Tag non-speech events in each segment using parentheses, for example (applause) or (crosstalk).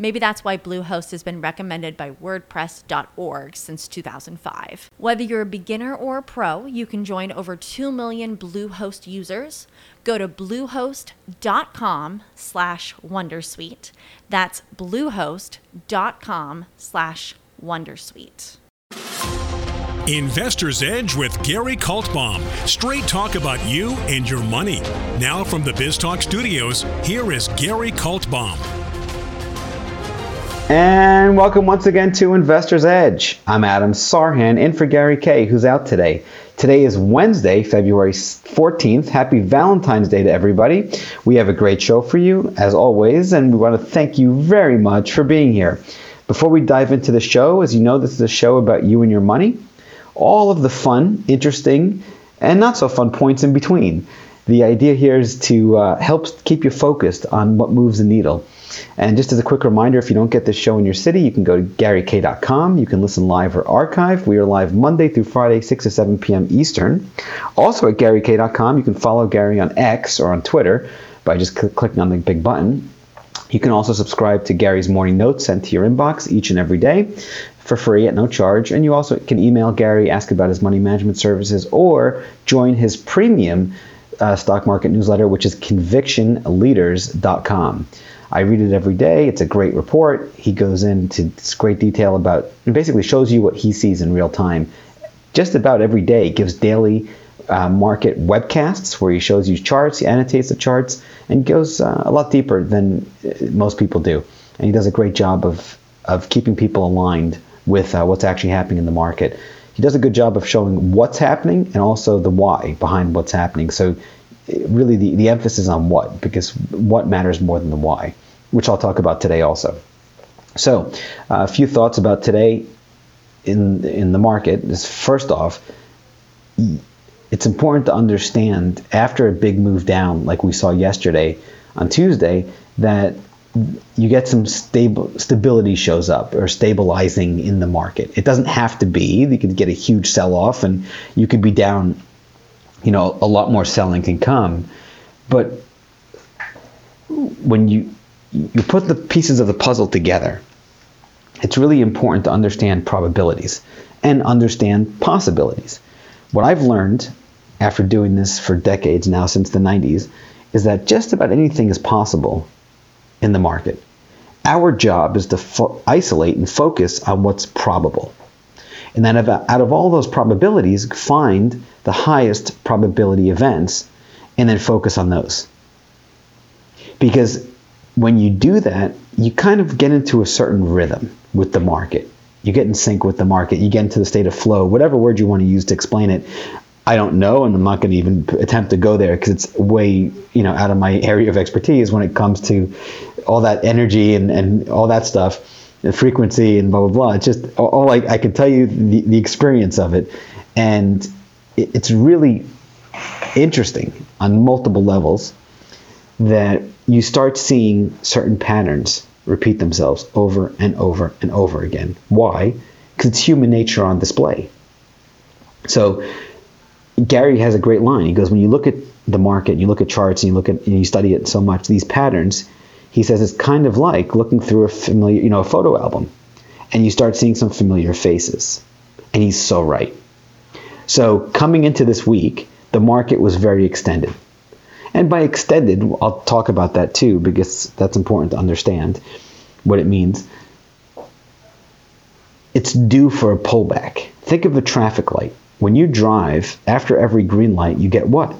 Maybe that's why Bluehost has been recommended by WordPress.org since 2005. Whether you're a beginner or a pro, you can join over 2 million Bluehost users. Go to bluehost.com slash Wondersuite. That's bluehost.com slash Wondersuite. Investor's Edge with Gary Kaltbaum. Straight talk about you and your money. Now from the BizTalk studios, here is Gary Kaltbaum. And welcome once again to Investor's Edge. I'm Adam Sarhan in for Gary K, who's out today. Today is Wednesday, February 14th. Happy Valentine's Day to everybody. We have a great show for you, as always, and we want to thank you very much for being here. Before we dive into the show, as you know, this is a show about you and your money all of the fun, interesting, and not so fun points in between. The idea here is to uh, help keep you focused on what moves the needle. And just as a quick reminder, if you don't get this show in your city, you can go to GaryK.com. You can listen live or archive. We are live Monday through Friday, 6 to 7 p.m. Eastern. Also at GaryK.com, you can follow Gary on X or on Twitter by just cl- clicking on the big button. You can also subscribe to Gary's morning notes sent to your inbox each and every day for free at no charge. And you also can email Gary, ask about his money management services, or join his premium uh, stock market newsletter, which is convictionleaders.com. I read it every day. It's a great report. He goes into great detail about, and basically shows you what he sees in real time. Just about every day, he gives daily uh, market webcasts where he shows you charts, he annotates the charts, and goes uh, a lot deeper than uh, most people do. And he does a great job of, of keeping people aligned with uh, what's actually happening in the market. He does a good job of showing what's happening and also the why behind what's happening. So, really, the, the emphasis on what, because what matters more than the why, which I'll talk about today also. So, uh, a few thoughts about today in in the market is first off, it's important to understand after a big move down, like we saw yesterday on Tuesday, that you get some stable stability shows up or stabilizing in the market. It doesn't have to be. You could get a huge sell off and you could be down, you know, a lot more selling can come. But when you you put the pieces of the puzzle together, it's really important to understand probabilities and understand possibilities. What I've learned after doing this for decades now since the 90s is that just about anything is possible in the market. Our job is to fo- isolate and focus on what's probable. And then, out of all those probabilities, find the highest probability events and then focus on those. Because when you do that, you kind of get into a certain rhythm with the market. You get in sync with the market. You get into the state of flow, whatever word you want to use to explain it. I don't know, and I'm not going to even attempt to go there because it's way, you know, out of my area of expertise when it comes to all that energy and, and all that stuff, the frequency and blah blah blah. It's just all I, I can tell you the, the experience of it, and it, it's really interesting on multiple levels that you start seeing certain patterns repeat themselves over and over and over again. Why? Because it's human nature on display. So Gary has a great line. He goes, when you look at the market, you look at charts, and you look at and you study it so much, these patterns, he says it's kind of like looking through a familiar, you know, a photo album, and you start seeing some familiar faces. And he's so right. So coming into this week, the market was very extended. And by extended, I'll talk about that too because that's important to understand what it means. It's due for a pullback. Think of a traffic light. When you drive, after every green light, you get what?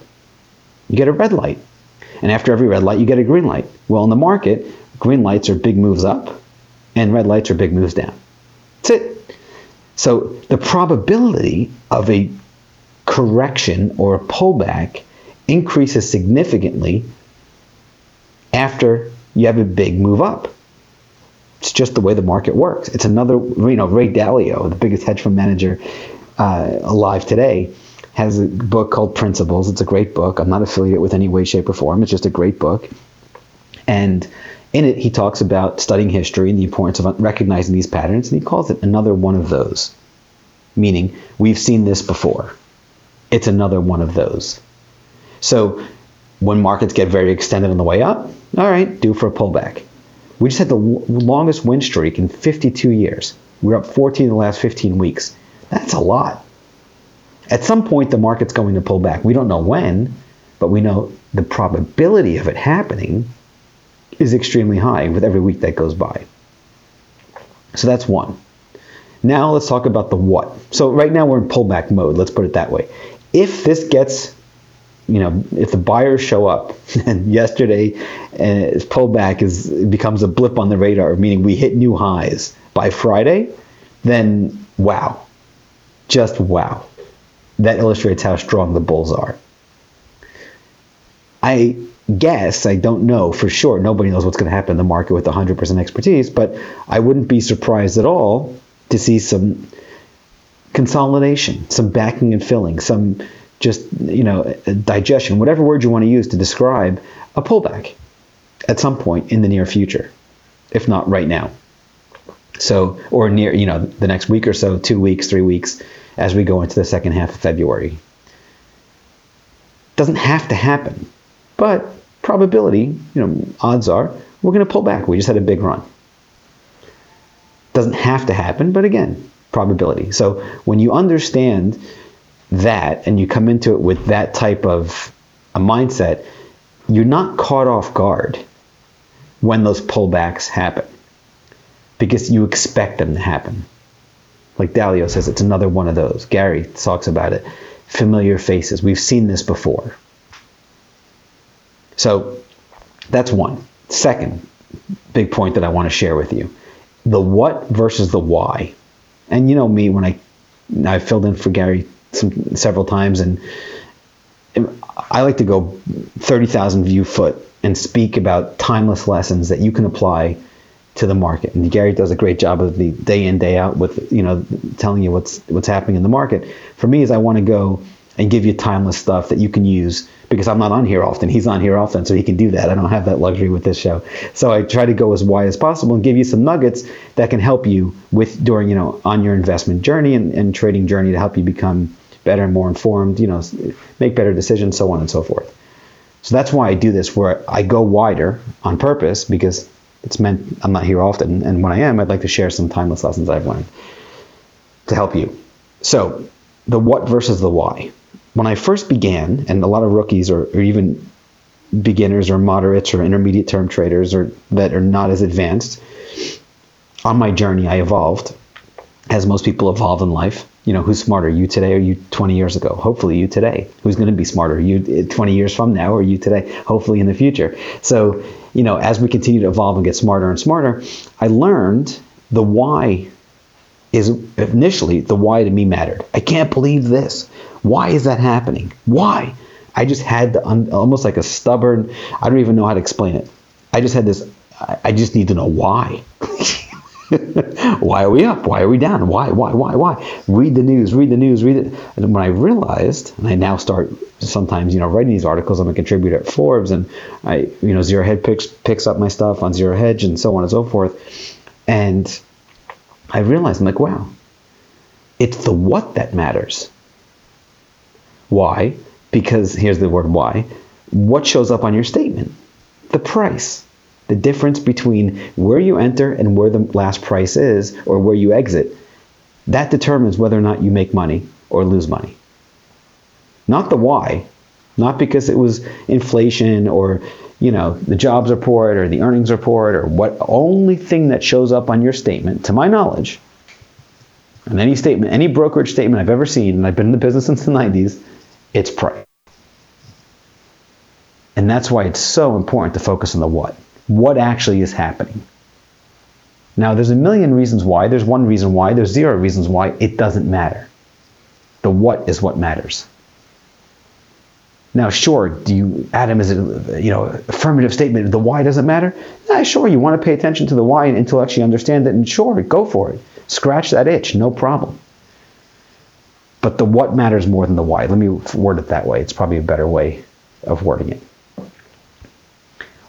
You get a red light. And after every red light, you get a green light. Well, in the market, Green lights are big moves up, and red lights are big moves down. That's it. So the probability of a correction or a pullback increases significantly after you have a big move up. It's just the way the market works. It's another, you know, Ray Dalio, the biggest hedge fund manager uh, alive today, has a book called Principles. It's a great book. I'm not affiliated with any way, shape, or form. It's just a great book. And in it, he talks about studying history and the importance of recognizing these patterns, and he calls it another one of those. Meaning, we've seen this before. It's another one of those. So, when markets get very extended on the way up, all right, due for a pullback. We just had the longest win streak in 52 years. We're up 14 in the last 15 weeks. That's a lot. At some point, the market's going to pull back. We don't know when, but we know the probability of it happening is extremely high with every week that goes by. So that's one. Now let's talk about the what. So right now we're in pullback mode, let's put it that way. If this gets, you know, if the buyers show up (laughs) and yesterday uh, pullback is becomes a blip on the radar, meaning we hit new highs by Friday, then wow. Just wow that illustrates how strong the Bulls are. I guess, I don't know for sure, nobody knows what's going to happen in the market with 100% expertise, but I wouldn't be surprised at all to see some consolidation, some backing and filling, some just, you know, digestion, whatever word you want to use to describe a pullback at some point in the near future, if not right now. So, or near, you know, the next week or so, two weeks, three weeks, as we go into the second half of February. Doesn't have to happen, but probability, you know, odds are we're going to pull back. We just had a big run. Doesn't have to happen, but again, probability. So when you understand that and you come into it with that type of a mindset, you're not caught off guard when those pullbacks happen because you expect them to happen. Like Dalio says, it's another one of those. Gary talks about it. Familiar faces. We've seen this before. So that's one. Second big point that I want to share with you the what versus the why. And you know me, when I I filled in for Gary some, several times, and I like to go 30,000 view foot and speak about timeless lessons that you can apply to the market. And Gary does a great job of the day in day out with you know telling you what's what's happening in the market. For me, is I want to go and give you timeless stuff that you can use because I'm not on here often. He's on here often, so he can do that. I don't have that luxury with this show. So I try to go as wide as possible and give you some nuggets that can help you with during, you know, on your investment journey and, and trading journey to help you become better and more informed, you know, make better decisions, so on and so forth. So that's why I do this where I go wider on purpose because it's meant I'm not here often, and when I am, I'd like to share some timeless lessons I've learned to help you. So, the what versus the why. When I first began, and a lot of rookies or, or even beginners or moderates or intermediate term traders or that are not as advanced, on my journey, I evolved, as most people evolve in life. You know, who's smarter, you today or you 20 years ago? Hopefully, you today. Who's going to be smarter, you eh, 20 years from now or you today? Hopefully, in the future. So, you know, as we continue to evolve and get smarter and smarter, I learned the why is initially the why to me mattered. I can't believe this. Why is that happening? Why? I just had the, almost like a stubborn, I don't even know how to explain it. I just had this, I just need to know why. (laughs) (laughs) why are we up? Why are we down? Why, why, why, why? Read the news, read the news, read it. And when I realized, and I now start sometimes, you know, writing these articles, I'm a contributor at Forbes, and I, you know, Zero Hedge picks, picks up my stuff on Zero Hedge and so on and so forth. And I realized, I'm like, wow, it's the what that matters. Why? Because here's the word why. What shows up on your statement? The price the difference between where you enter and where the last price is or where you exit, that determines whether or not you make money or lose money. Not the why, not because it was inflation or you know the jobs report or the earnings report or what. Only thing that shows up on your statement to my knowledge and any statement any brokerage statement i've ever seen and i've been in the business since the 90s it's price. And that's why it's so important to focus on the what what actually is happening. Now, there's a million reasons why. There's one reason why. There's zero reasons why. It doesn't matter. The what is what matters. Now, sure, do you, Adam, is it, you know, affirmative statement, the why doesn't matter? Nah, sure, you want to pay attention to the why and intellectually understand it, and sure, go for it. Scratch that itch, no problem. But the what matters more than the why. Let me word it that way. It's probably a better way of wording it.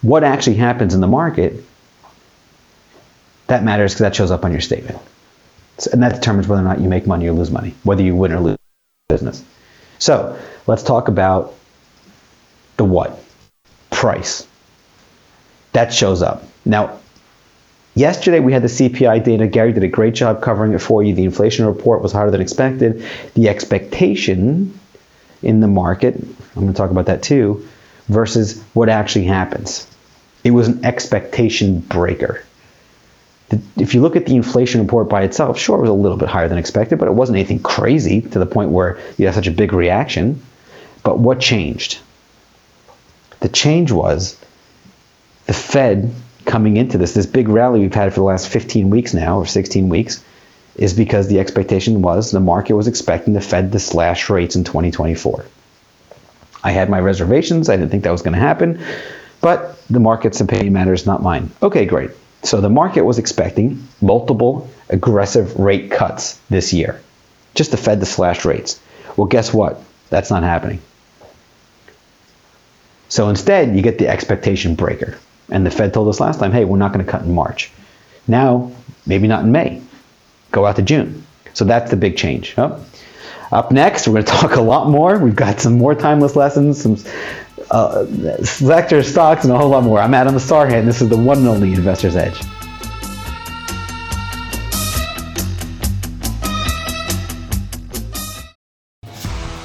What actually happens in the market, that matters because that shows up on your statement. And that determines whether or not you make money or lose money, whether you win or lose business. So let's talk about the what? Price. That shows up. Now, yesterday we had the CPI data. Gary did a great job covering it for you. The inflation report was higher than expected. The expectation in the market, I'm going to talk about that too, versus what actually happens. It was an expectation breaker. If you look at the inflation report by itself, sure, it was a little bit higher than expected, but it wasn't anything crazy to the point where you have such a big reaction. But what changed? The change was the Fed coming into this, this big rally we've had for the last 15 weeks now, or 16 weeks, is because the expectation was the market was expecting the Fed to slash rates in 2024. I had my reservations. I didn't think that was going to happen, but the market's opinion matters, not mine. Okay, great. So the market was expecting multiple aggressive rate cuts this year, just the Fed to slash rates. Well, guess what? That's not happening. So instead, you get the expectation breaker. And the Fed told us last time, hey, we're not going to cut in March. Now, maybe not in May. Go out to June. So that's the big change. Oh. Up next, we're going (laughs) to talk a lot more. We've got some more timeless lessons, some uh, stocks, and a whole lot more. I'm Adam Sarhan. This is the one and only Investor's Edge.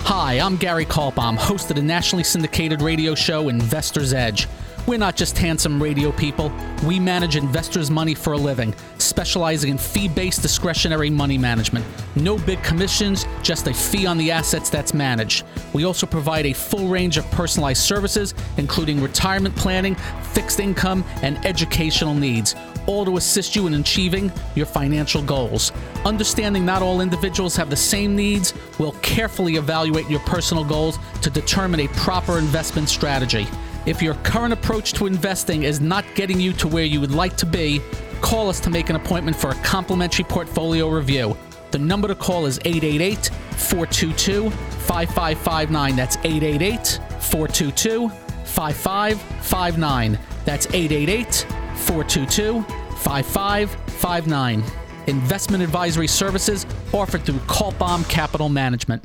Hi, I'm Gary Kaltbaum, host of the nationally syndicated radio show Investor's Edge. We're not just handsome radio people. We manage investors' money for a living, specializing in fee based discretionary money management. No big commissions, just a fee on the assets that's managed. We also provide a full range of personalized services, including retirement planning, fixed income, and educational needs, all to assist you in achieving your financial goals. Understanding not all individuals have the same needs, we'll carefully evaluate your personal goals to determine a proper investment strategy. If your current approach to investing is not getting you to where you would like to be, call us to make an appointment for a complimentary portfolio review. The number to call is 888 422 5559. That's 888 422 5559. That's 888 422 5559. Investment advisory services offered through Kaltbaum Capital Management.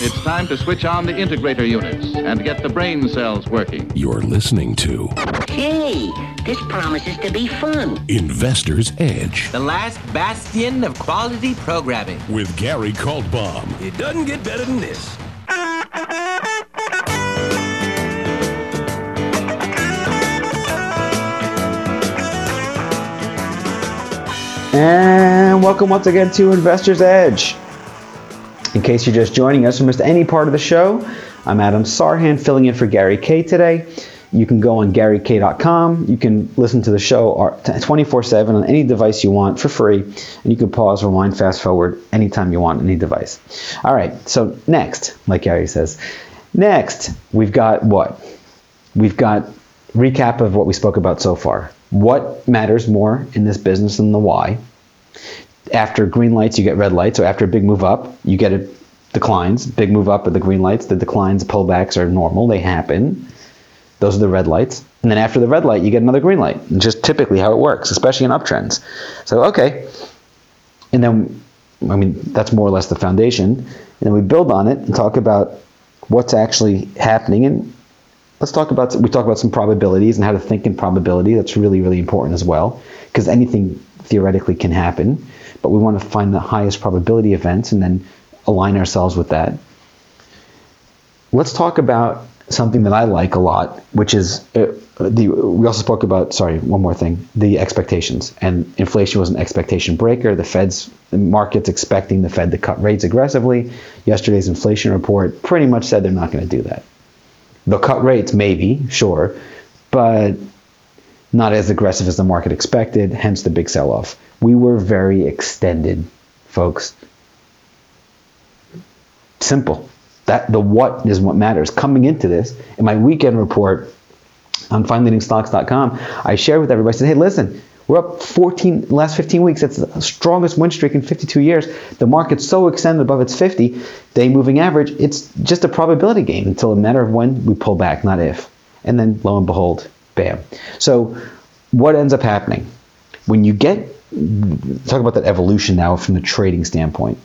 It's time to switch on the integrator units and get the brain cells working. You're listening to Hey, this promises to be fun. Investor's Edge The last bastion of quality programming. with Gary Kaltbaum. It doesn't get better than this. And welcome once again to Investor's Edge. In case you're just joining us or missed any part of the show, I'm Adam Sarhan filling in for Gary K today. You can go on GaryK.com. You can listen to the show 24 7 on any device you want for free. And you can pause, rewind, fast forward anytime you want, any device. All right, so next, like Gary says, next, we've got what? We've got recap of what we spoke about so far. What matters more in this business than the why? After green lights, you get red lights. So after a big move up, you get it declines. Big move up at the green lights. The declines, pullbacks are normal. They happen. Those are the red lights. And then after the red light, you get another green light. Just typically how it works, especially in uptrends. So okay. And then, I mean, that's more or less the foundation. And then we build on it and talk about what's actually happening. And let's talk about we talk about some probabilities and how to think in probability. That's really really important as well because anything theoretically can happen, but we want to find the highest probability events and then align ourselves with that. Let's talk about something that I like a lot, which is uh, the. We also spoke about. Sorry, one more thing: the expectations. And inflation was an expectation breaker. The Fed's the market's expecting the Fed to cut rates aggressively. Yesterday's inflation report pretty much said they're not going to do that. They'll cut rates, maybe, sure, but not as aggressive as the market expected, hence the big sell off. We were very extended, folks. Simple. That the what is what matters. Coming into this, in my weekend report on findleadingstocks.com, I shared with everybody, I said, hey, listen, we're up 14 last 15 weeks. That's the strongest win streak in 52 years. The market's so extended above its 50 day moving average. It's just a probability game until a matter of when we pull back, not if. And then lo and behold, bam. So what ends up happening when you get talk about that evolution now from the trading standpoint.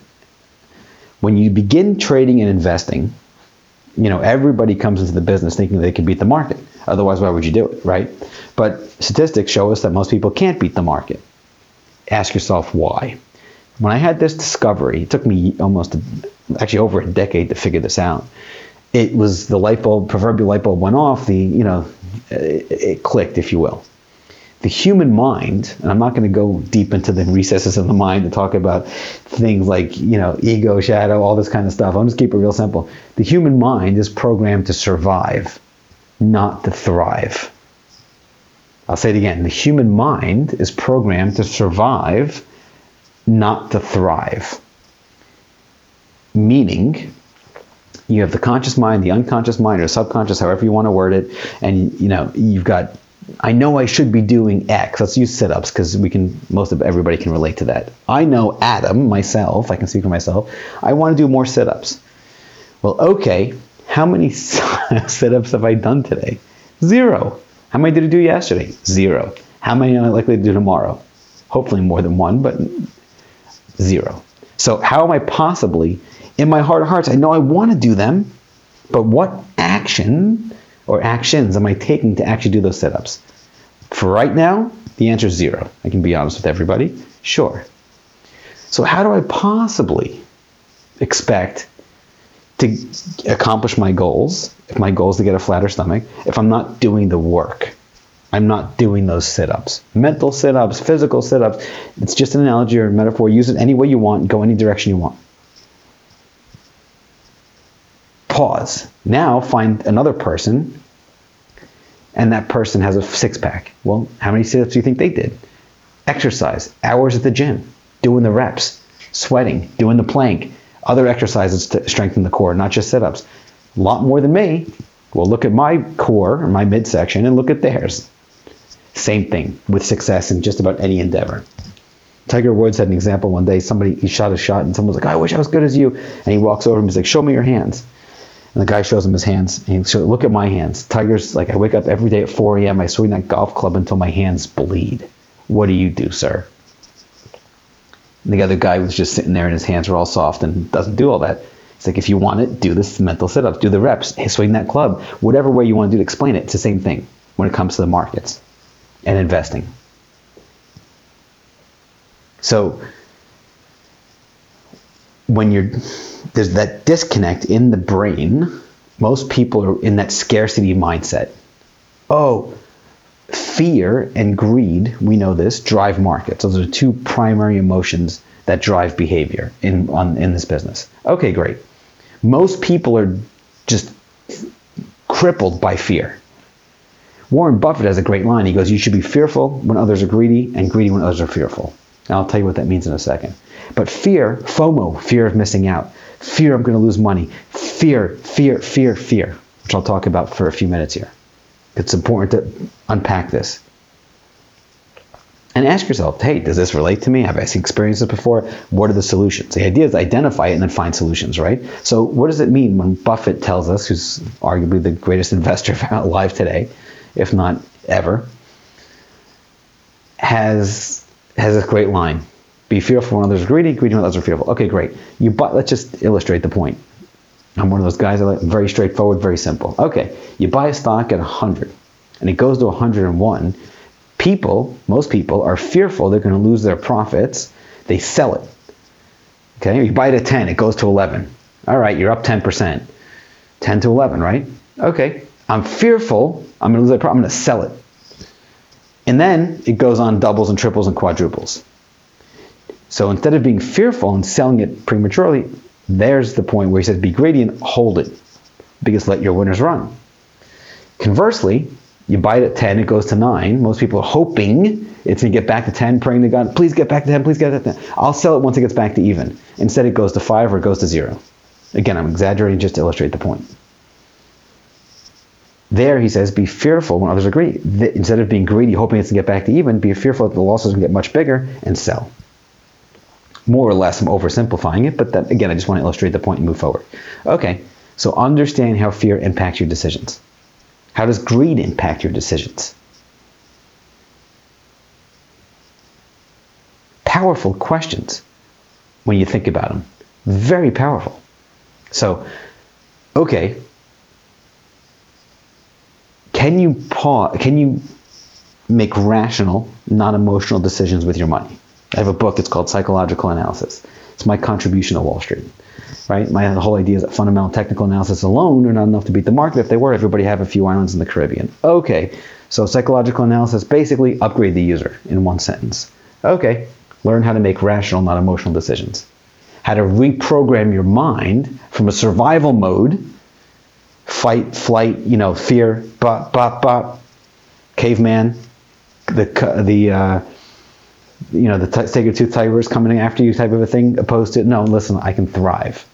When you begin trading and investing, you know everybody comes into the business thinking they can beat the market. Otherwise, why would you do it, right? But statistics show us that most people can't beat the market. Ask yourself why. When I had this discovery, it took me almost, a, actually over a decade to figure this out. It was the light bulb, proverbial light bulb went off. The you know, it, it clicked, if you will. The human mind, and I'm not going to go deep into the recesses of the mind to talk about things like you know ego, shadow, all this kind of stuff. I'm just keep it real simple. The human mind is programmed to survive, not to thrive. I'll say it again. The human mind is programmed to survive, not to thrive. Meaning, you have the conscious mind, the unconscious mind, or subconscious, however you want to word it, and you know you've got. I know I should be doing X. Let's use sit-ups because we can. Most of everybody can relate to that. I know Adam, myself. I can speak for myself. I want to do more sit-ups. Well, okay. How many (laughs) sit-ups have I done today? Zero. How many did I do yesterday? Zero. How many am I likely to do tomorrow? Hopefully more than one, but zero. So how am I possibly, in my heart of hearts, I know I want to do them, but what action or actions am I taking to actually do those sit-ups? For right now, the answer is zero. I can be honest with everybody. Sure. So how do I possibly expect to accomplish my goals, if my goal is to get a flatter stomach, if I'm not doing the work, I'm not doing those sit ups. Mental sit ups, physical sit ups. It's just an analogy or a metaphor. Use it any way you want, go any direction you want. Pause. Now find another person, and that person has a six pack. Well, how many sit ups do you think they did? Exercise, hours at the gym, doing the reps, sweating, doing the plank, other exercises to strengthen the core, not just sit ups. a lot more than me. Well, look at my core or my midsection and look at theirs. Same thing with success in just about any endeavor. Tiger Woods had an example one day. Somebody he shot a shot and someone was like, "I wish I was good as you." And he walks over and he's like, "Show me your hands." And the guy shows him his hands. And he says, "Look at my hands." Tiger's like, "I wake up every day at 4 a.m. I swing that golf club until my hands bleed." What do you do, sir? And the other guy was just sitting there and his hands were all soft and doesn't do all that. It's like if you want it, do this mental sit-ups, do the reps, swing that club, whatever way you want to do to explain it. It's the same thing when it comes to the markets and investing. So when you're there's that disconnect in the brain, most people are in that scarcity mindset. Oh, fear and greed, we know this, drive markets. Those are two primary emotions that drive behavior in on in this business. Okay, great. Most people are just crippled by fear. Warren Buffett has a great line. He goes, "You should be fearful when others are greedy and greedy when others are fearful." And I'll tell you what that means in a second. But fear, FOMO, fear of missing out, fear I'm going to lose money, fear, fear, fear, fear, which I'll talk about for a few minutes here. It's important to unpack this. And ask yourself, hey, does this relate to me? Have I experienced this before? What are the solutions? The idea is identify it and then find solutions, right? So, what does it mean when Buffett tells us, who's arguably the greatest (laughs) investor alive today, if not ever, has has this great line: "Be fearful when others are greedy, greedy when others are fearful." Okay, great. You buy. Let's just illustrate the point. I'm one of those guys. that like very straightforward, very simple. Okay, you buy a stock at 100, and it goes to 101. People, most people, are fearful they're going to lose their profits. They sell it. Okay, you buy it at 10, it goes to 11. All right, you're up 10%. 10 to 11, right? Okay, I'm fearful I'm going to lose that profit. I'm going to sell it. And then it goes on doubles and triples and quadruples. So instead of being fearful and selling it prematurely, there's the point where he says be and hold it because let your winners run. Conversely, you buy it at 10, it goes to 9. Most people are hoping it's going to get back to 10, praying to God, please get back to 10, please get back to 10. I'll sell it once it gets back to even. Instead, it goes to 5 or it goes to 0. Again, I'm exaggerating just to illustrate the point. There, he says, be fearful when others are greedy. Instead of being greedy, hoping it's to get back to even, be fearful that the losses can get much bigger and sell. More or less, I'm oversimplifying it, but that, again, I just want to illustrate the point and move forward. Okay, so understand how fear impacts your decisions. How does greed impact your decisions? Powerful questions when you think about them. Very powerful. So, okay, can you pause, can you make rational, not emotional decisions with your money? I have a book, it's called Psychological Analysis. It's my contribution to Wall Street. Right? My whole idea is that fundamental technical analysis alone are not enough to beat the market. If they were, everybody have a few islands in the Caribbean. Okay, so psychological analysis basically upgrade the user in one sentence. Okay, learn how to make rational, not emotional decisions. How to reprogram your mind from a survival mode fight, flight, you know, fear, bop, bop, bop, caveman, the the uh, you know the t- saber-tooth tiger is coming after you type of a thing, opposed to no, listen, I can thrive,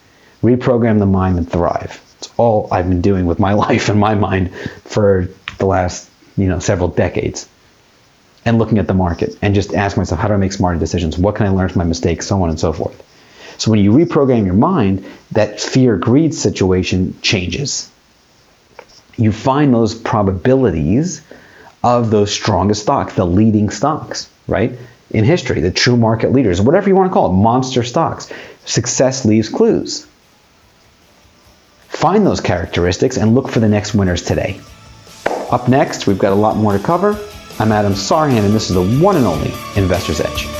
reprogram the mind and thrive. It's all I've been doing with my (laughs) life and my mind for the last you know several decades. And looking at the market and just ask myself, how do I make smarter decisions? What can I learn from my mistakes? So on and so forth. So when you reprogram your mind, that fear greed situation changes you find those probabilities of those strongest stocks, the leading stocks, right? In history, the true market leaders, whatever you want to call it, monster stocks. Success leaves clues. Find those characteristics and look for the next winners today. Up next, we've got a lot more to cover. I'm Adam Sarhan, and this is the one and only Investor's Edge.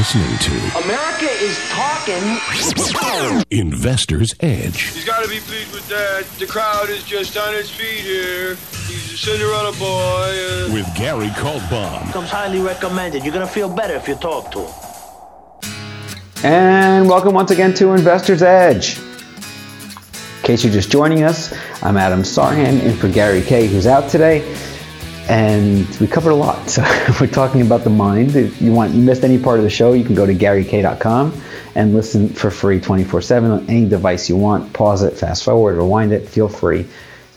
Listening to America is talking. Investor's Edge. He's got to be pleased with that. The crowd is just on its feet here. He's a Cinderella boy. Uh... With Gary Kaltbaum. Comes highly recommended. You're going to feel better if you talk to him. And welcome once again to Investor's Edge. In case you're just joining us, I'm Adam Sarhan in for Gary K, who's out today. And we covered a lot. So (laughs) we're talking about the mind. If you want you missed any part of the show, you can go to GaryK.com and listen for free 24/7 on any device you want. Pause it, fast forward, rewind it. Feel free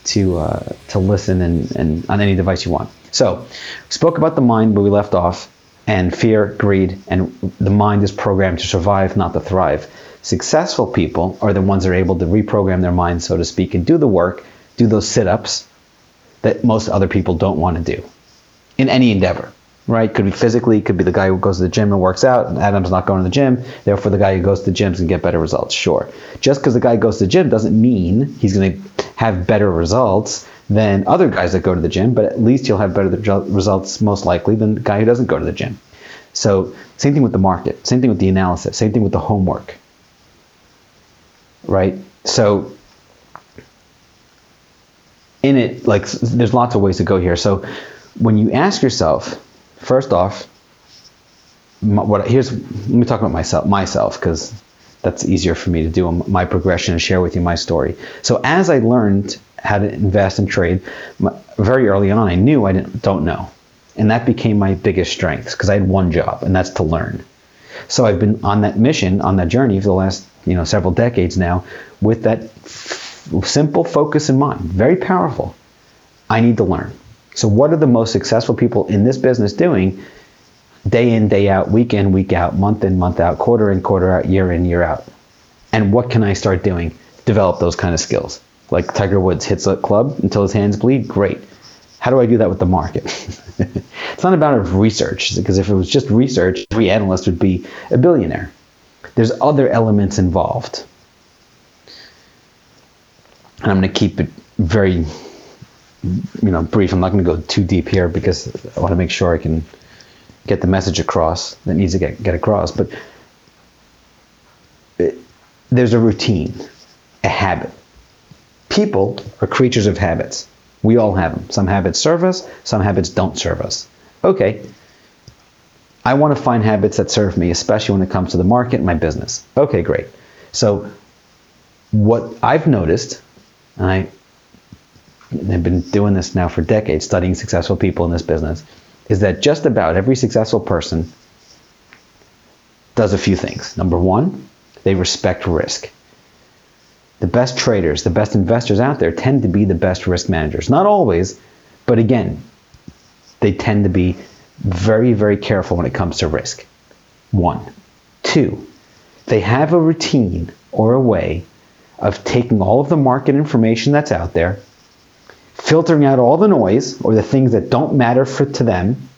to uh, to listen and, and on any device you want. So spoke about the mind where we left off, and fear, greed, and the mind is programmed to survive, not to thrive. Successful people are the ones that are able to reprogram their mind, so to speak, and do the work, do those sit-ups that most other people don't want to do in any endeavor, right? Could be physically, could be the guy who goes to the gym and works out, and Adam's not going to the gym, therefore the guy who goes to the gym can get better results. Sure. Just because the guy goes to the gym doesn't mean he's going to have better results than other guys that go to the gym, but at least he'll have better results most likely than the guy who doesn't go to the gym. So, same thing with the market, same thing with the analysis, same thing with the homework, right? So, in it, like there's lots of ways to go here. So when you ask yourself, first off, what here's let me talk about myself myself because that's easier for me to do um, my progression and share with you my story. So as I learned how to invest and trade, very early on I knew I didn't don't know, and that became my biggest strength because I had one job and that's to learn. So I've been on that mission, on that journey for the last you know several decades now, with that simple focus in mind, very powerful. I need to learn. So, what are the most successful people in this business doing day in, day out, week in, week out, month in, month out, quarter in, quarter out, year in, year out? And what can I start doing? Develop those kind of skills. Like Tiger Woods hits a club until his hands bleed. Great. How do I do that with the market? (laughs) it's not about research, because if it was just research, every analyst would be a billionaire. There's other elements involved and I'm going to keep it very, you know, brief. I'm not going to go too deep here because I want to make sure I can get the message across that needs to get get across. But it, there's a routine, a habit. People are creatures of habits. We all have them. Some habits serve us, some habits don't serve us. Okay. I want to find habits that serve me, especially when it comes to the market and my business. Okay, great. So, what I've noticed I have been doing this now for decades, studying successful people in this business, is that just about every successful person does a few things. Number one, they respect risk. The best traders, the best investors out there tend to be the best risk managers. Not always, But again, they tend to be very, very careful when it comes to risk. One. Two, they have a routine or a way of taking all of the market information that's out there, filtering out all the noise or the things that don't matter for, to them,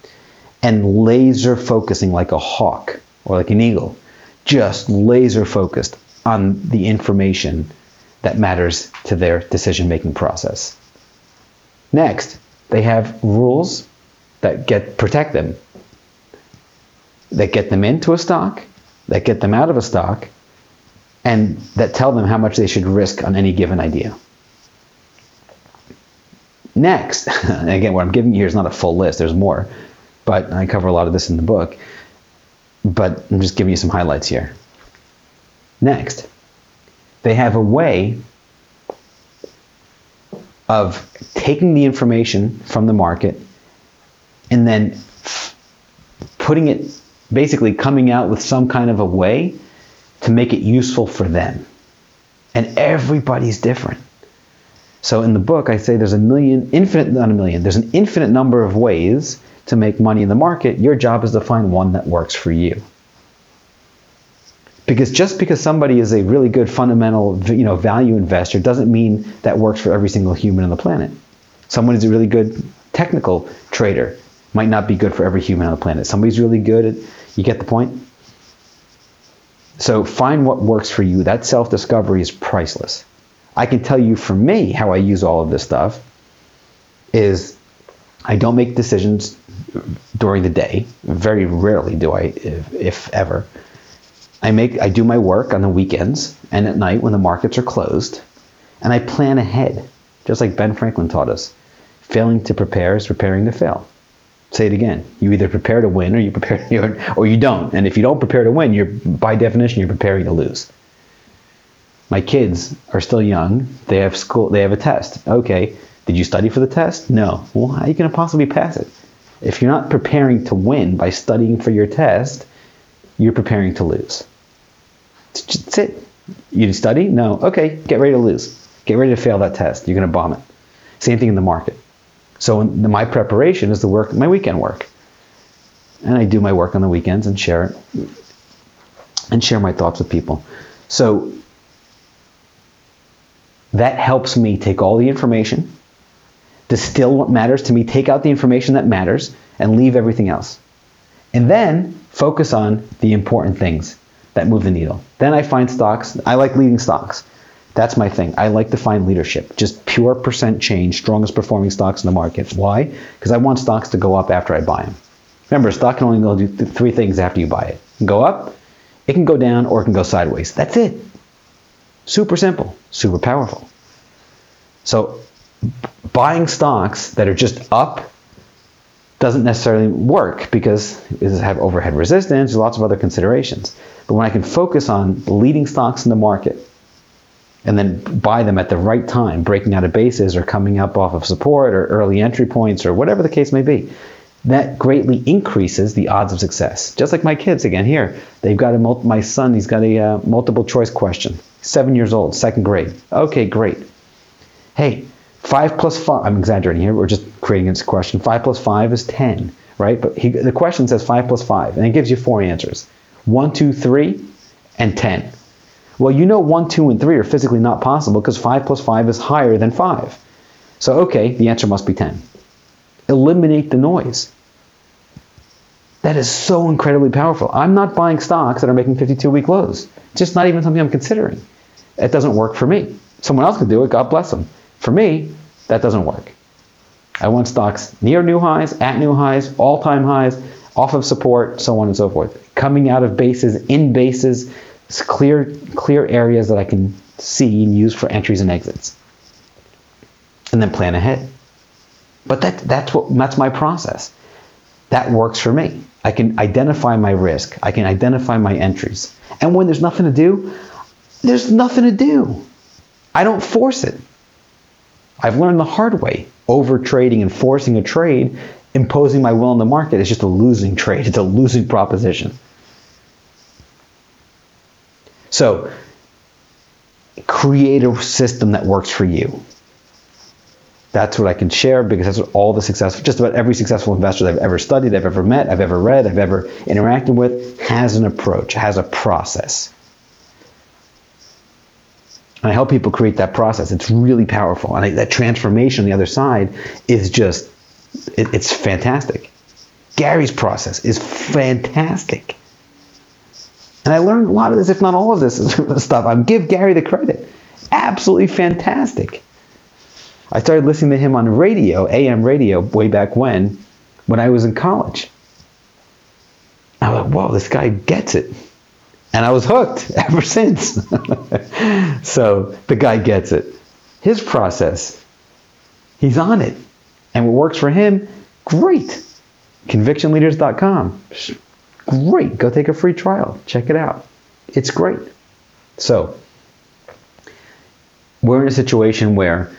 and laser focusing like a hawk or like an eagle, just laser focused on the information that matters to their decision making process. Next, they have rules that get protect them, that get them into a stock, that get them out of a stock, and that tell them how much they should risk on any given idea. Next, (laughs) again, what I'm giving you here is not a full list, there's more, but I cover a lot of this in the book. But I'm just giving you some highlights here. Next, they have a way of taking the information from the market and then putting it basically coming out with some kind of a way to make it useful for them. And everybody's different. So in the book, I say there's a million, infinite, not a million, there's an infinite number of ways to make money in the market. Your job is to find one that works for you. Because just because somebody is a really good fundamental, you know, value investor doesn't mean that works for every single human on the planet. Someone is a really good technical trader might not be good for every human on the planet. Somebody's really good at, you get the point? So find what works for you. That self discovery is priceless. I can tell you for me how I use all of this stuff is I don't make decisions during the day. Very rarely do I, if, if ever. I make I do my work on the weekends and at night when the markets are closed, and I plan ahead, just like Ben Franklin taught us. Failing to prepare is preparing to fail. Say it again. You either prepare to win or you prepare (laughs) or you don't. And if you don't prepare to win, you're by definition you're preparing to lose. My kids are still young. They have school. They have a test. Okay. Did you study for the test? No. Well, how are you going to possibly pass it? If you're not preparing to win by studying for your test, you're preparing to lose. That's it. You didn't study? No. Okay. Get ready to lose. Get ready to fail that test. You're going to bomb it. Same thing in the market. So my preparation is the work, my weekend work. And I do my work on the weekends and share it and share my thoughts with people. So that helps me take all the information, distill what matters to me, take out the information that matters, and leave everything else. And then focus on the important things that move the needle. Then I find stocks, I like leading stocks. That's my thing. I like to find leadership, just pure percent change, strongest performing stocks in the market. Why? Because I want stocks to go up after I buy them. Remember, a stock can only go do th- three things after you buy it. it can go up, it can go down, or it can go sideways. That's it. Super simple, super powerful. So, buying stocks that are just up doesn't necessarily work because it have overhead resistance, there's lots of other considerations. But when I can focus on leading stocks in the market and then buy them at the right time, breaking out of bases or coming up off of support or early entry points or whatever the case may be, that greatly increases the odds of success. Just like my kids again here, they've got a my son, he's got a uh, multiple choice question. Seven years old, second grade. Okay, great. Hey, five plus five. I'm exaggerating here. We're just creating this question. Five plus five is ten, right? But he, the question says five plus five, and it gives you four answers: one, two, three, and ten. Well, you know 1, 2, and 3 are physically not possible because 5 plus 5 is higher than 5. So, okay, the answer must be 10. Eliminate the noise. That is so incredibly powerful. I'm not buying stocks that are making 52 week lows. Just not even something I'm considering. It doesn't work for me. Someone else could do it, God bless them. For me, that doesn't work. I want stocks near new highs, at new highs, all time highs, off of support, so on and so forth. Coming out of bases, in bases, it's clear, clear areas that I can see and use for entries and exits. And then plan ahead. But that, that's, what, that's my process. That works for me. I can identify my risk. I can identify my entries. And when there's nothing to do, there's nothing to do. I don't force it. I've learned the hard way. Over trading and forcing a trade, imposing my will on the market is just a losing trade. It's a losing proposition. So, create a system that works for you. That's what I can share because that's what all the successful, just about every successful investor I've ever studied, I've ever met, I've ever read, I've ever interacted with has an approach, has a process. And I help people create that process. It's really powerful. And I, that transformation on the other side is just, it, it's fantastic. Gary's process is fantastic. And I learned a lot of this, if not all of this (laughs) stuff. I give Gary the credit. Absolutely fantastic. I started listening to him on radio, AM radio, way back when, when I was in college. I was like, whoa, this guy gets it. And I was hooked (laughs) ever since. (laughs) so the guy gets it. His process, he's on it. And what works for him, great. ConvictionLeaders.com. Great. Go take a free trial. Check it out. It's great. So, we're in a situation where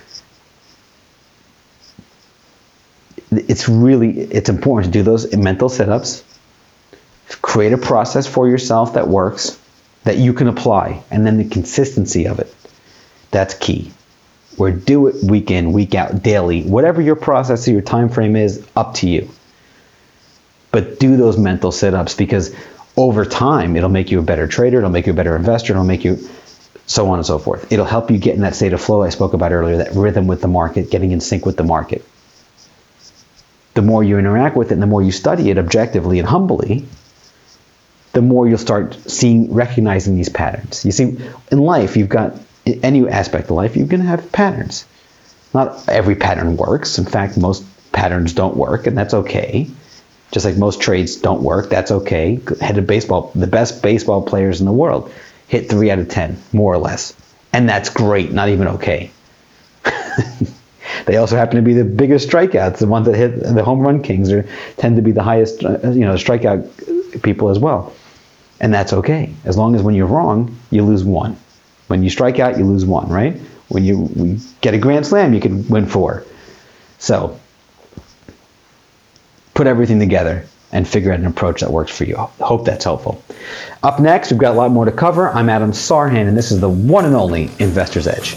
it's really it's important to do those mental setups create a process for yourself that works that you can apply and then the consistency of it that's key or do it week in week out daily whatever your process or your time frame is up to you but do those mental setups because over time it'll make you a better trader it'll make you a better investor it'll make you so on and so forth it'll help you get in that state of flow i spoke about earlier that rhythm with the market getting in sync with the market the more you interact with it and the more you study it objectively and humbly, the more you'll start seeing, recognizing these patterns. You see, in life, you've got, in any aspect of life, you're going to have patterns. Not every pattern works. In fact, most patterns don't work, and that's okay. Just like most trades don't work, that's okay. Headed baseball, the best baseball players in the world hit three out of 10, more or less. And that's great, not even okay. (laughs) They also happen to be the biggest strikeouts. The ones that hit the home run kings are tend to be the highest, uh, you know, strikeout people as well. And that's okay, as long as when you're wrong, you lose one. When you strike out, you lose one, right? When you get a grand slam, you can win four. So put everything together and figure out an approach that works for you. Hope that's helpful. Up next, we've got a lot more to cover. I'm Adam Sarhan, and this is the one and only Investor's Edge.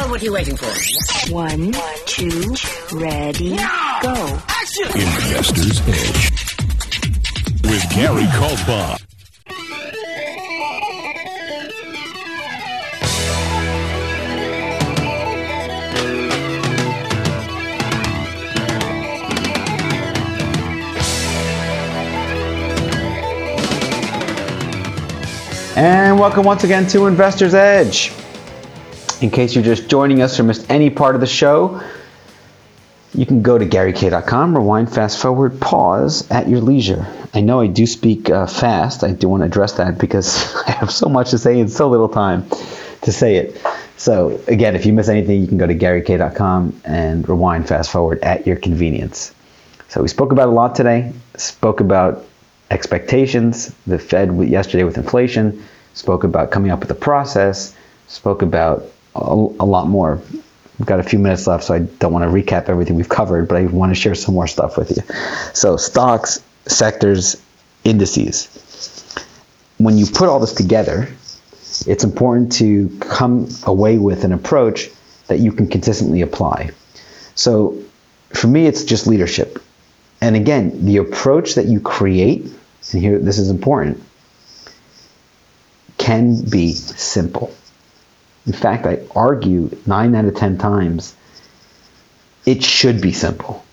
Well, what are you waiting for? One, two, ready, go. Action! Investor's Edge with Gary Kaltbaum. And welcome once again to Investor's Edge. In case you're just joining us or missed any part of the show, you can go to GaryK.com, rewind, fast forward, pause at your leisure. I know I do speak uh, fast. I do want to address that because (laughs) I have so much to say and so little time to say it. So, again, if you miss anything, you can go to GaryK.com and rewind, fast forward at your convenience. So, we spoke about a lot today, spoke about expectations, the Fed yesterday with inflation, spoke about coming up with a process, spoke about a, a lot more. We've got a few minutes left, so I don't want to recap everything we've covered, but I want to share some more stuff with you. So, stocks, sectors, indices. When you put all this together, it's important to come away with an approach that you can consistently apply. So, for me, it's just leadership. And again, the approach that you create and here this is important, can be simple. In fact, I argue nine out of ten times it should be simple.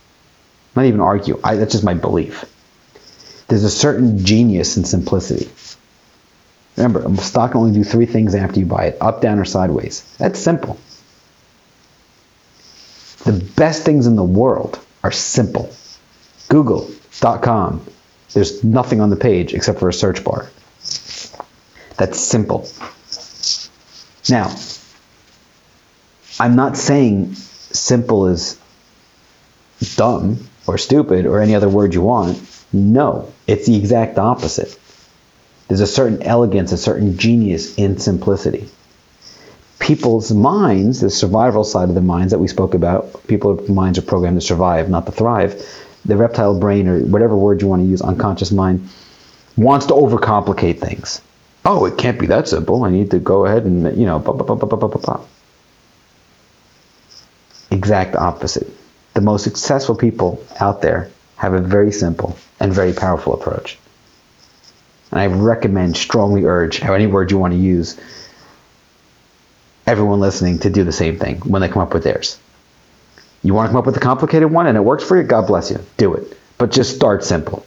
Not even argue, I, that's just my belief. There's a certain genius in simplicity. Remember, a stock can only do three things after you buy it up, down, or sideways. That's simple. The best things in the world are simple. Google.com, there's nothing on the page except for a search bar. That's simple. Now, I'm not saying simple is dumb or stupid or any other word you want. No, it's the exact opposite. There's a certain elegance, a certain genius in simplicity. People's minds, the survival side of the minds that we spoke about, people's minds are programmed to survive, not to thrive the reptile brain or whatever word you want to use, unconscious mind, wants to overcomplicate things. Oh, it can't be that simple. I need to go ahead and, you know, blah, blah, blah. Exact opposite. The most successful people out there have a very simple and very powerful approach. And I recommend, strongly urge, how any word you want to use, everyone listening to do the same thing when they come up with theirs. You want to come up with a complicated one and it works for you? God bless you. Do it. But just start simple.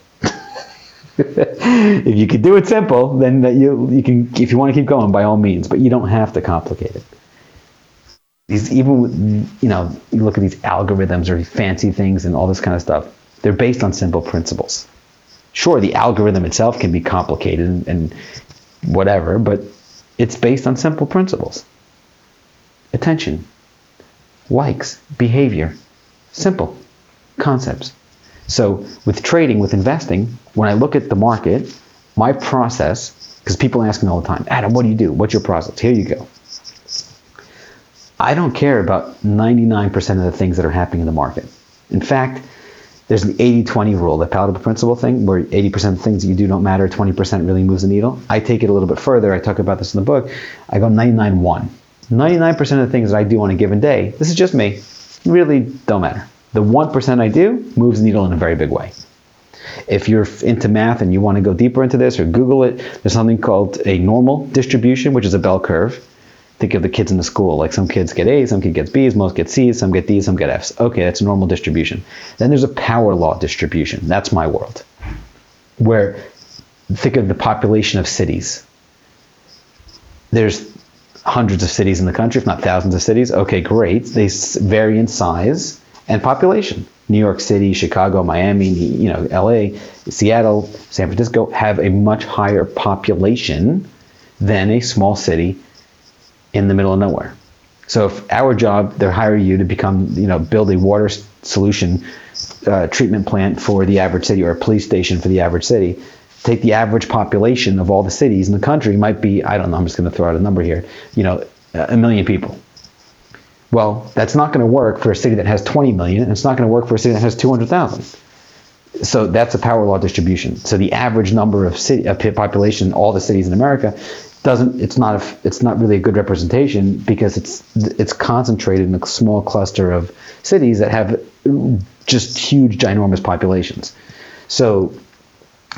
(laughs) if you can do it simple, then you you can if you want to keep going by all means, but you don't have to complicate it. These even you know you look at these algorithms or fancy things and all this kind of stuff. They're based on simple principles. Sure, the algorithm itself can be complicated and, and whatever, but it's based on simple principles. Attention, likes, behavior. Simple concepts. So with trading, with investing, when I look at the market, my process, because people ask me all the time, Adam, what do you do? What's your process? Here you go. I don't care about 99% of the things that are happening in the market. In fact, there's an 80-20 rule, the Pareto principle thing, where 80% of things that you do don't matter, 20% really moves the needle. I take it a little bit further. I talk about this in the book. I go 99-1. 99% of the things that I do on a given day, this is just me, really don't matter. The 1% I do moves the needle in a very big way. If you're into math and you want to go deeper into this or Google it, there's something called a normal distribution, which is a bell curve. Think of the kids in the school. Like some kids get A's, some kids get B's, most get C's, some get D's, some get F's. Okay, that's a normal distribution. Then there's a power law distribution. That's my world. Where think of the population of cities. There's hundreds of cities in the country, if not thousands of cities. Okay, great. They vary in size and population. New York City, Chicago, Miami, you know, LA, Seattle, San Francisco have a much higher population than a small city in the middle of nowhere. So if our job, they're hiring you to become, you know, build a water solution uh, treatment plant for the average city or a police station for the average city, take the average population of all the cities in the country might be I don't know I'm just going to throw out a number here you know a million people well that's not going to work for a city that has 20 million and it's not going to work for a city that has 200,000 so that's a power law distribution. So the average number of city of population in all the cities in America doesn't it's not a, it's not really a good representation because it's it's concentrated in a small cluster of cities that have just huge ginormous populations. So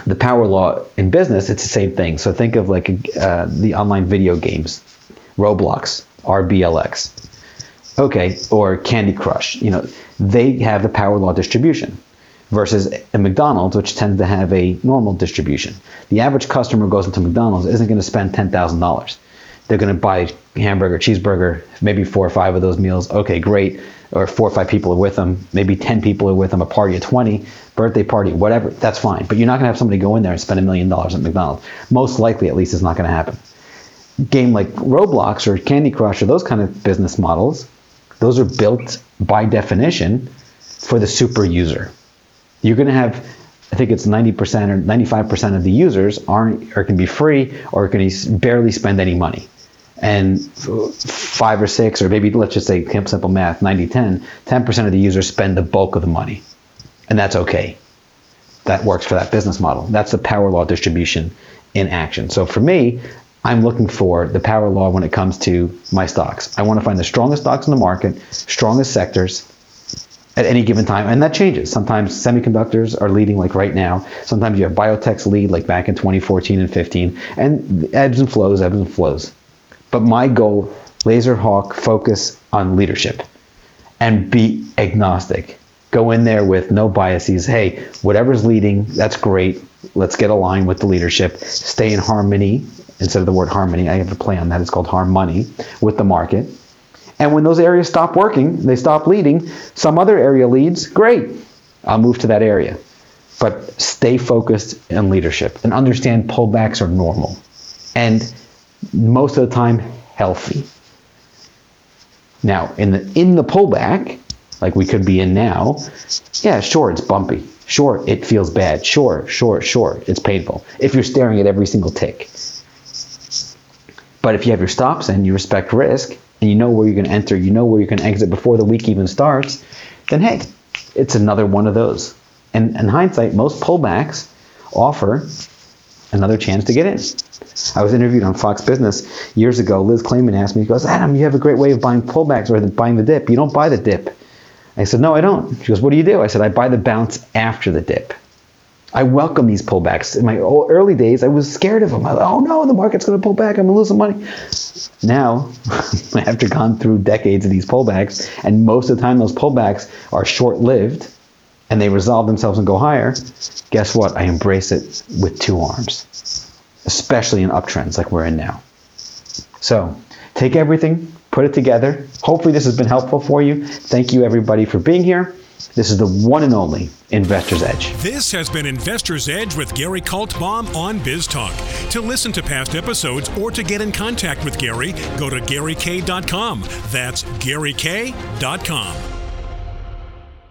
the power law in business, it's the same thing. So think of like uh, the online video games, Roblox, RBLX, okay, or Candy Crush. You know, they have the power law distribution. versus a McDonald's, which tends to have a normal distribution. The average customer goes into McDonald's isn't going to spend $10,000. They're going to buy hamburger, cheeseburger, maybe four or five of those meals. Okay, great. Or four or five people are with them. Maybe 10 people are with them, a party of 20, birthday party, whatever. That's fine. But you're not going to have somebody go in there and spend a million dollars at McDonald's. Most likely, at least, it's not going to happen. Game like Roblox or Candy Crush or those kind of business models, those are built by definition for the super user. You're going to have, I think it's 90% or 95% of the users aren't or can be free or can barely spend any money. And five or six, or maybe let's just say simple math 90 10, 10% of the users spend the bulk of the money. And that's okay. That works for that business model. That's the power law distribution in action. So for me, I'm looking for the power law when it comes to my stocks. I want to find the strongest stocks in the market, strongest sectors, at any given time, and that changes. Sometimes semiconductors are leading, like right now. Sometimes you have biotechs lead, like back in 2014 and 15, and ebbs and flows, ebbs and flows. But my goal, laser hawk, focus on leadership, and be agnostic. Go in there with no biases. Hey, whatever's leading, that's great. Let's get aligned with the leadership. Stay in harmony instead of the word harmony. I have to play on that. It's called harmony with the market and when those areas stop working, they stop leading, some other area leads, great. I'll move to that area. But stay focused in leadership and understand pullbacks are normal and most of the time healthy. Now, in the in the pullback, like we could be in now, yeah, sure, it's bumpy. Sure, it feels bad. Sure, sure, sure, it's painful. If you're staring at every single tick. But if you have your stops and you respect risk, and you know where you're going to enter, you know where you're going to exit before the week even starts, then hey, it's another one of those. And in hindsight, most pullbacks offer another chance to get in. I was interviewed on Fox Business years ago. Liz Claman asked me, she goes, Adam, you have a great way of buying pullbacks or buying the dip. You don't buy the dip. I said, no, I don't. She goes, what do you do? I said, I buy the bounce after the dip. I welcome these pullbacks. In my early days, I was scared of them. I oh no, the market's going to pull back. I'm going to lose some money. Now, (laughs) after gone through decades of these pullbacks, and most of the time those pullbacks are short lived and they resolve themselves and go higher, guess what? I embrace it with two arms, especially in uptrends like we're in now. So take everything, put it together. Hopefully, this has been helpful for you. Thank you, everybody, for being here. This is the one and only Investor's Edge. This has been Investor's Edge with Gary Kaltbaum on BizTalk. To listen to past episodes or to get in contact with Gary, go to GaryK.com. That's GaryK.com.